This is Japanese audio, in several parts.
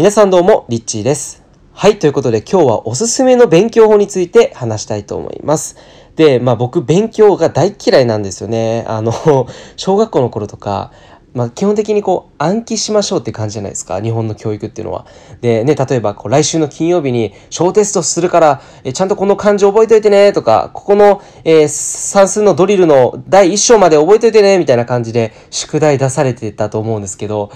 皆さんどうも、リッチーです。はい、ということで今日はおすすめの勉強法について話したいと思います。で、まあ僕勉強が大嫌いなんですよね。あの、小学校の頃とか、まあ基本的にこう暗記しましょうって感じじゃないですか。日本の教育っていうのは。でね、例えばこう来週の金曜日に小テストするから、えちゃんとこの漢字覚えといてねとか、ここの、えー算数のドリルの第1章まで覚えといてねみたいな感じで宿題出されてたと思うんですけど、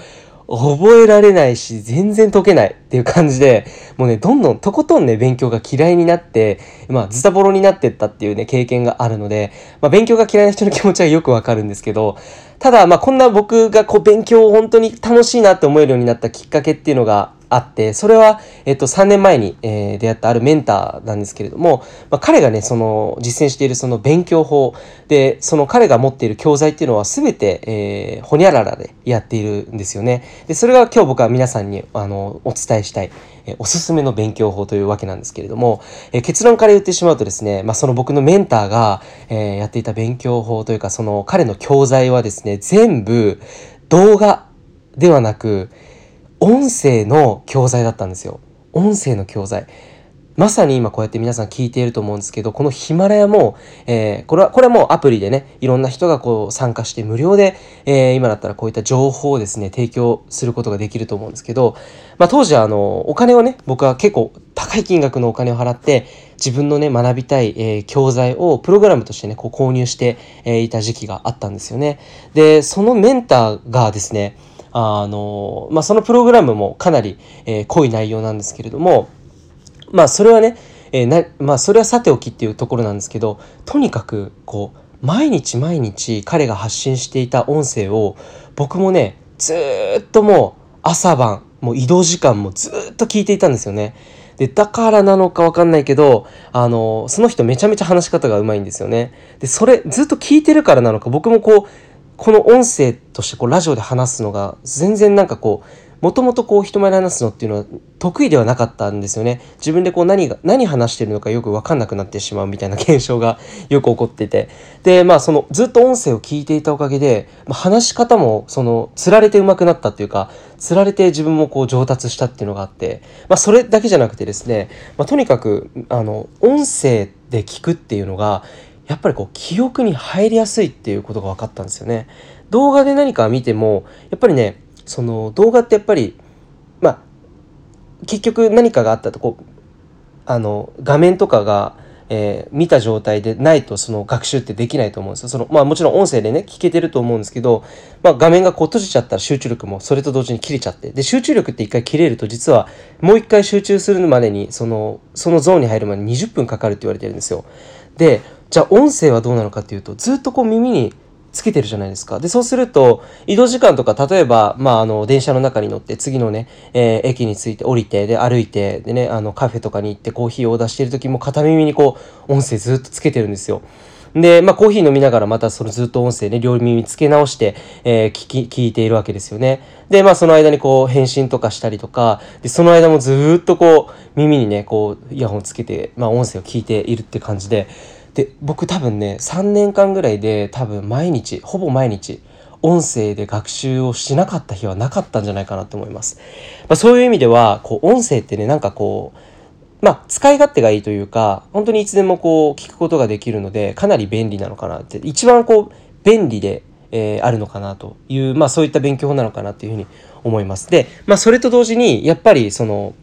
覚えられないし、全然解けないっていう感じで、もうね、どんどん、とことんね、勉強が嫌いになって、まあ、ズタボロになってったっていうね、経験があるので、まあ、勉強が嫌いな人の気持ちはよくわかるんですけど、ただ、まあ、こんな僕がこう、勉強を本当に楽しいなって思えるようになったきっかけっていうのがあって、それは、えっと、3年前に、えー出会ったあるメンターなんですけれども、まあ、彼がね、その、実践しているその勉強法で、その彼が持っている教材っていうのは全て、えー、ほにゃららでやっているんですよね。で、それが今日僕は皆さんに、あの、お伝えしたい、えーおすすめの勉強法というわけなんですけれども、えー結論から言ってしまうとですね、まあ、その僕のメンターが、えーやっていた勉強法というか、その彼の教材はですね、全部動画ではなく、音声の教材だったんですよ。音声の教材。まさに今こうやって皆さん聞いていると思うんですけど、このヒマラヤも、えーこれは、これはもうアプリでね、いろんな人がこう参加して無料で、えー今だったらこういった情報をですね、提供することができると思うんですけど、まあ当時はあの、お金をね、僕は結構高い金額のお金を払って、自分のね、学びたい、えー教材をプログラムとしてね、こう購入して、えいた時期があったんですよね。で、そのメンターがですね、あの、まあそのプログラムもかなり、えー濃い内容なんですけれども、まあそれはね、えーなまあそれはさておきっていうところなんですけどとにかくこう毎日毎日彼が発信していた音声を僕もねずっともう朝晩もう移動時間もずっと聞いていたんですよね。でだからなのかわかんないけどあのその人めちゃめちゃ話し方がうまいんですよね。でそれずっと聞いてるからなのか僕もこうこの音声としてこうラジオで話すのが全然なんかこうもともとこう人前で話すのっていうのは得意ではなかったんですよね。自分でこう何が、何話してるのかよくわかんなくなってしまうみたいな現象が よく起こってて。で、まあそのずっと音声を聞いていたおかげで、まあ、話し方もその釣られて上手くなったっていうか、釣られて自分もこう上達したっていうのがあって、まあそれだけじゃなくてですね、まあとにかく、あの、音声で聞くっていうのが、やっぱりこう記憶に入りやすいっていうことが分かったんですよね。動画で何か見ても、やっぱりね、その動画ってやっぱり、まあ、結局何かがあったとこうあの画面とかが、えー見た状態でないとその学習ってできないと思うんですよ。そのまあもちろん音声でね聞けてると思うんですけど、まあ、画面がこう閉じちゃったら集中力もそれと同時に切れちゃってで集中力って一回切れると実はもう一回集中するまでにそのそのゾーンに入るまで20分かかるって言われてるんですよ。でじゃあ音声はどうなのかっていうとずっとこう耳につけてるじゃないですか。で、そうすると、移動時間とか、例えば、まあ、あの、電車の中に乗って、次のね、えー駅に着いて、降りて、で、歩いて、でね、あの、カフェとかに行って、コーヒーをオーダーしている時も、片耳にこう、音声ずっとつけてるんですよ。で、まあ、コーヒー飲みながら、またそのずっと音声ね、両耳つけ直して、えー聞き、聞いているわけですよね。で、まあ、その間にこう、返信とかしたりとか、で、その間もずっとこう、耳にね、こう、イヤホンつけて、まあ、音声を聞いているって感じで、で僕多分ね3年間ぐらいで多分毎日ほぼ毎日音声で学習をしなかった日はなかったんじゃないかなと思います。まあ、そういう意味ではこう音声ってねなんかこうまあ使い勝手がいいというか本当にいつでもこう聞くことができるのでかなり便利なのかなって一番こう便利で、えーあるのかなというまあそういった勉強法なのかなっていうふうに思います。でまあそれと同時にやっぱりその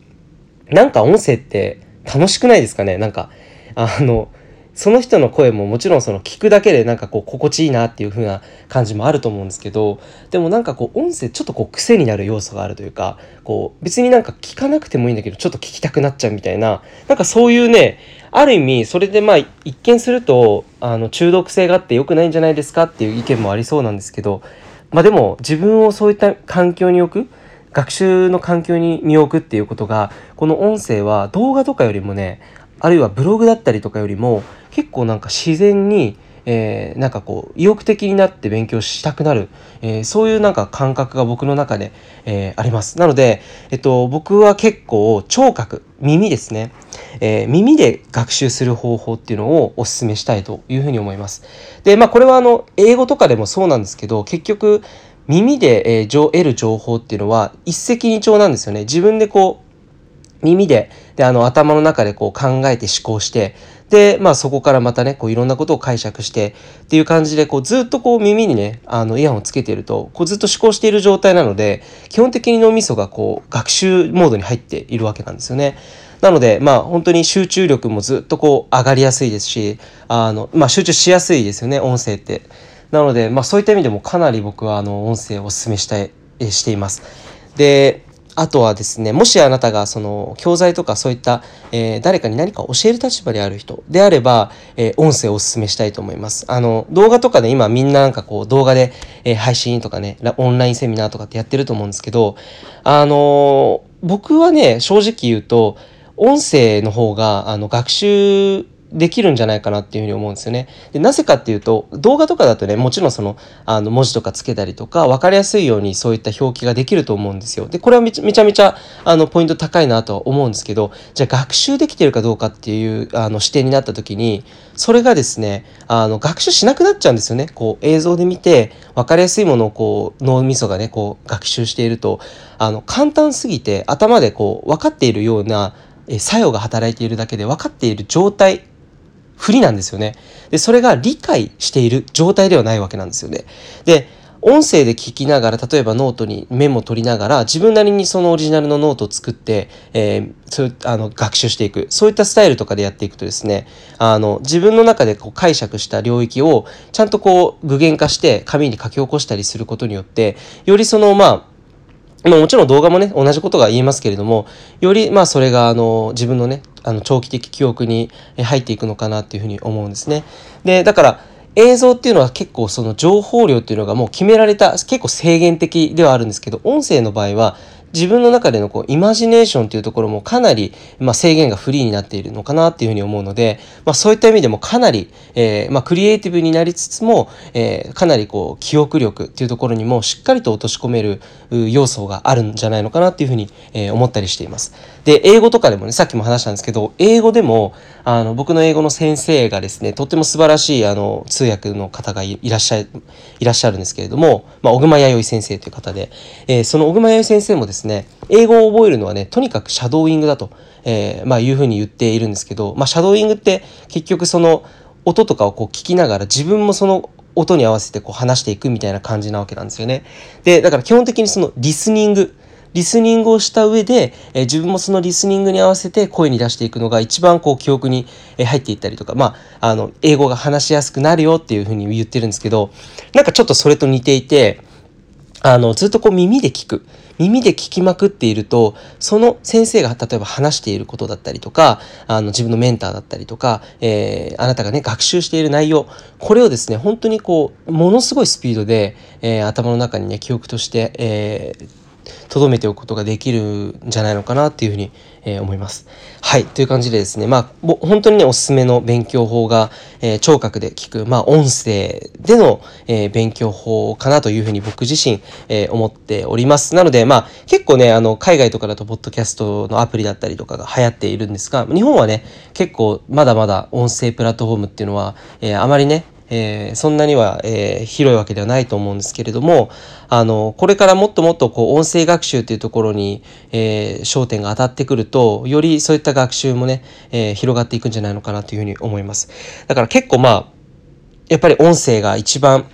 なんか音声って楽しくないですかね？なんかあのその人の声ももちろんその聞くだけでなんかこう心地いいなっていう風な感じもあると思うんですけどでもなんかこう音声ちょっとこう癖になる要素があるというかこう別になんか聞かなくてもいいんだけどちょっと聞きたくなっちゃうみたいななんかそういうねある意味それでまあ一見するとあの中毒性があって良くないんじゃないですかっていう意見もありそうなんですけどまあでも自分をそういった環境に置く学習の環境に身を置くっていうことがこの音声は動画とかよりもねあるいはブログだったりとかよりも結構なんか自然に、えーなんかこう意欲的になって勉強したくなる、えーそういうなんか感覚が僕の中で、えーあります。なので、えっと、僕は結構聴覚耳ですね、え耳で学習する方法っていうのをお勧めしたいというふうに思います。でまあこれはあの英語とかでもそうなんですけど結局耳で、えー、得る情報っていうのは一石二鳥なんですよね。自分でこう、耳で、で、あの、頭の中でこう考えて思考して、で、まあそこからまたね、こういろんなことを解釈してっていう感じで、こうずっとこう耳にね、あのイヤホンをつけていると、こうずっと思考している状態なので、基本的に脳みそがこう学習モードに入っているわけなんですよね。なので、まあ本当に集中力もずっとこう上がりやすいですし、あの、まあ集中しやすいですよね、音声って。なので、まあそういった意味でもかなり僕はあの音声をお勧めしたい、しています。で、あとはですね、もしあなたがその教材とかそういった、えー、誰かに何か教える立場である人であれば、えー、音声をお勧めしたいと思います。あの、動画とかで今みんななんかこう動画で、えー、配信とかね、オンラインセミナーとかってやってると思うんですけど、あの僕はね、正直言うと、音声の方があの学習できるんじゃないかなっていうふうに思うんですよね。でなぜかっていうと動画とかだとねもちろんそのあの文字とかつけたりとか分かりやすいようにそういった表記ができると思うんですよ。でこれはめちゃめちゃあのポイント高いなとは思うんですけどじゃあ学習できてるかどうかっていうあの視点になった時にそれがですねあの学習しなくなっちゃうんですよね。こう映像で見て分かりやすいものをこう脳みそがねこう学習しているとあの簡単すぎて頭でこう分かっているような作用が働いているだけで分かっている状態不利なんですよね。で、それが理解している状態ではないわけなんですよね。で、音声で聞きながら、例えばノートにメモ取りながら、自分なりにそのオリジナルのノートを作って、えー、そうあの学習していく。そういったスタイルとかでやっていくとですね、あの、自分の中でこう解釈した領域を、ちゃんとこう具現化して紙に書き起こしたりすることによって、よりその、まあ、まあ、もちろん動画もね、同じことが言えますけれども、より、まあ、それが、あの、自分のね、あの、長期的記憶に入っていくのかなっていうふうに思うんですね。で、だから、映像っていうのは結構その情報量っていうのがもう決められた、結構制限的ではあるんですけど、音声の場合は、自分の中でのこうイマジネーションというところもかなり、まあ、制限がフリーになっているのかなっていうふうに思うので、まあ、そういった意味でもかなり、えー、まあ、クリエイティブになりつつも、えー、かなりこう記憶力っていうところにもしっかりと落とし込める要素があるんじゃないのかなっていうふうに、えー、思ったりしています。で、英語とかでもね、さっきも話したんですけど、英語でも、あの、僕の英語の先生がですね、とっても素晴らしい、あの、通訳の方がいらっしゃい、いらっしゃるんですけれども、まあ、小熊弥生先生という方で、えー、その小熊弥生先生もですね、英語を覚えるのはね、とにかくシャドーイングだと、えー、まあ、いうふうに言っているんですけど、まあ、シャドーイングって結局その、音とかをこう聞きながら自分もその音に合わせてこう話していくみたいな感じなわけなんですよね。で、だから基本的にそのリスニング、リスニングをした上で、え、自分もそのリスニングに合わせて声に出していくのが一番こう記憶に入っていったりとか、まあ、あの、英語が話しやすくなるよっていうふうに言ってるんですけど、なんかちょっとそれと似ていて、あの、ずっとこう耳で聞く。耳で聞きまくっていると、その先生が例えば話していることだったりとか、あの自分のメンターだったりとか、えー、あなたがね、学習している内容、これをですね、本当にこう、ものすごいスピードで、えー、頭の中にね、記憶として、えー、留めておくことができるんじゃないのかなっていうふうに、えー、思います。はい。という感じでですね、まあ、本当にね、おすすめの勉強法が、えー、聴覚で聞く、まあ、音声での、えー、勉強法かなというふうに僕自身、え、思っております。なので、まあ、結構ね、あの、海外とかだと、ポッドキャストのアプリだったりとかが流行っているんですが、日本はね、結構、まだまだ音声プラットフォームっていうのは、え、あまりね、えー、そんなには、えー、広いわけではないと思うんですけれども、あの、これからもっともっとこう音声学習っていうところに、えー、焦点が当たってくると、よりそういった学習もね、え広がっていくんじゃないのかなというふうに思います。だから結構まあ、やっぱり音声が一番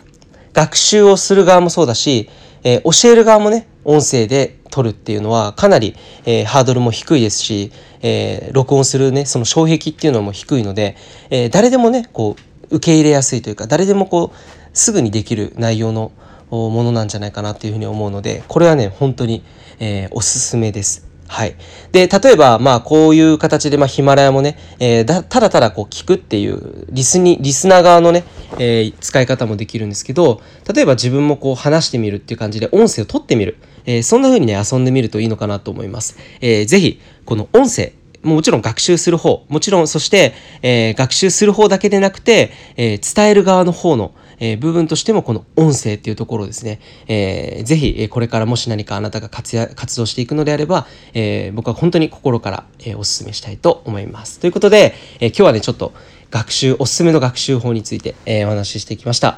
学習をする側もそうだし、え教える側もね、音声で取るっていうのはかなり、えー、ハードルも低いですし、えー、録音するねその障壁っていうのも低いので、えー、誰でもねこう受け入れやすいというか誰でもこうすぐにできる内容のものなんじゃないかなっていうふうに思うのでこれはね本当に、えー、おすすめです。はい。で、例えば、まあ、こういう形で、まあ、ヒマラヤもね、えー、だ、ただただこう聞くっていう、リスに、リスナー側のね、えー、使い方もできるんですけど、例えば自分もこう話してみるっていう感じで音声を取ってみる。えー、そんな風にね、遊んでみるといいのかなと思います。えー、ぜひ、この音声、もちろん学習する方、もちろんそして、えー、学習する方だけでなくて、えー、伝える側の方の、えー、部分としてもこの音声っていうところですね、えー、ぜひ、これからもし何かあなたが活躍活動していくのであれば、えー、僕は本当に心から、えー、お勧めしたいと思います。ということで、えー、今日はね、ちょっと学習、おすすめの学習法について、えー、お話ししてきました。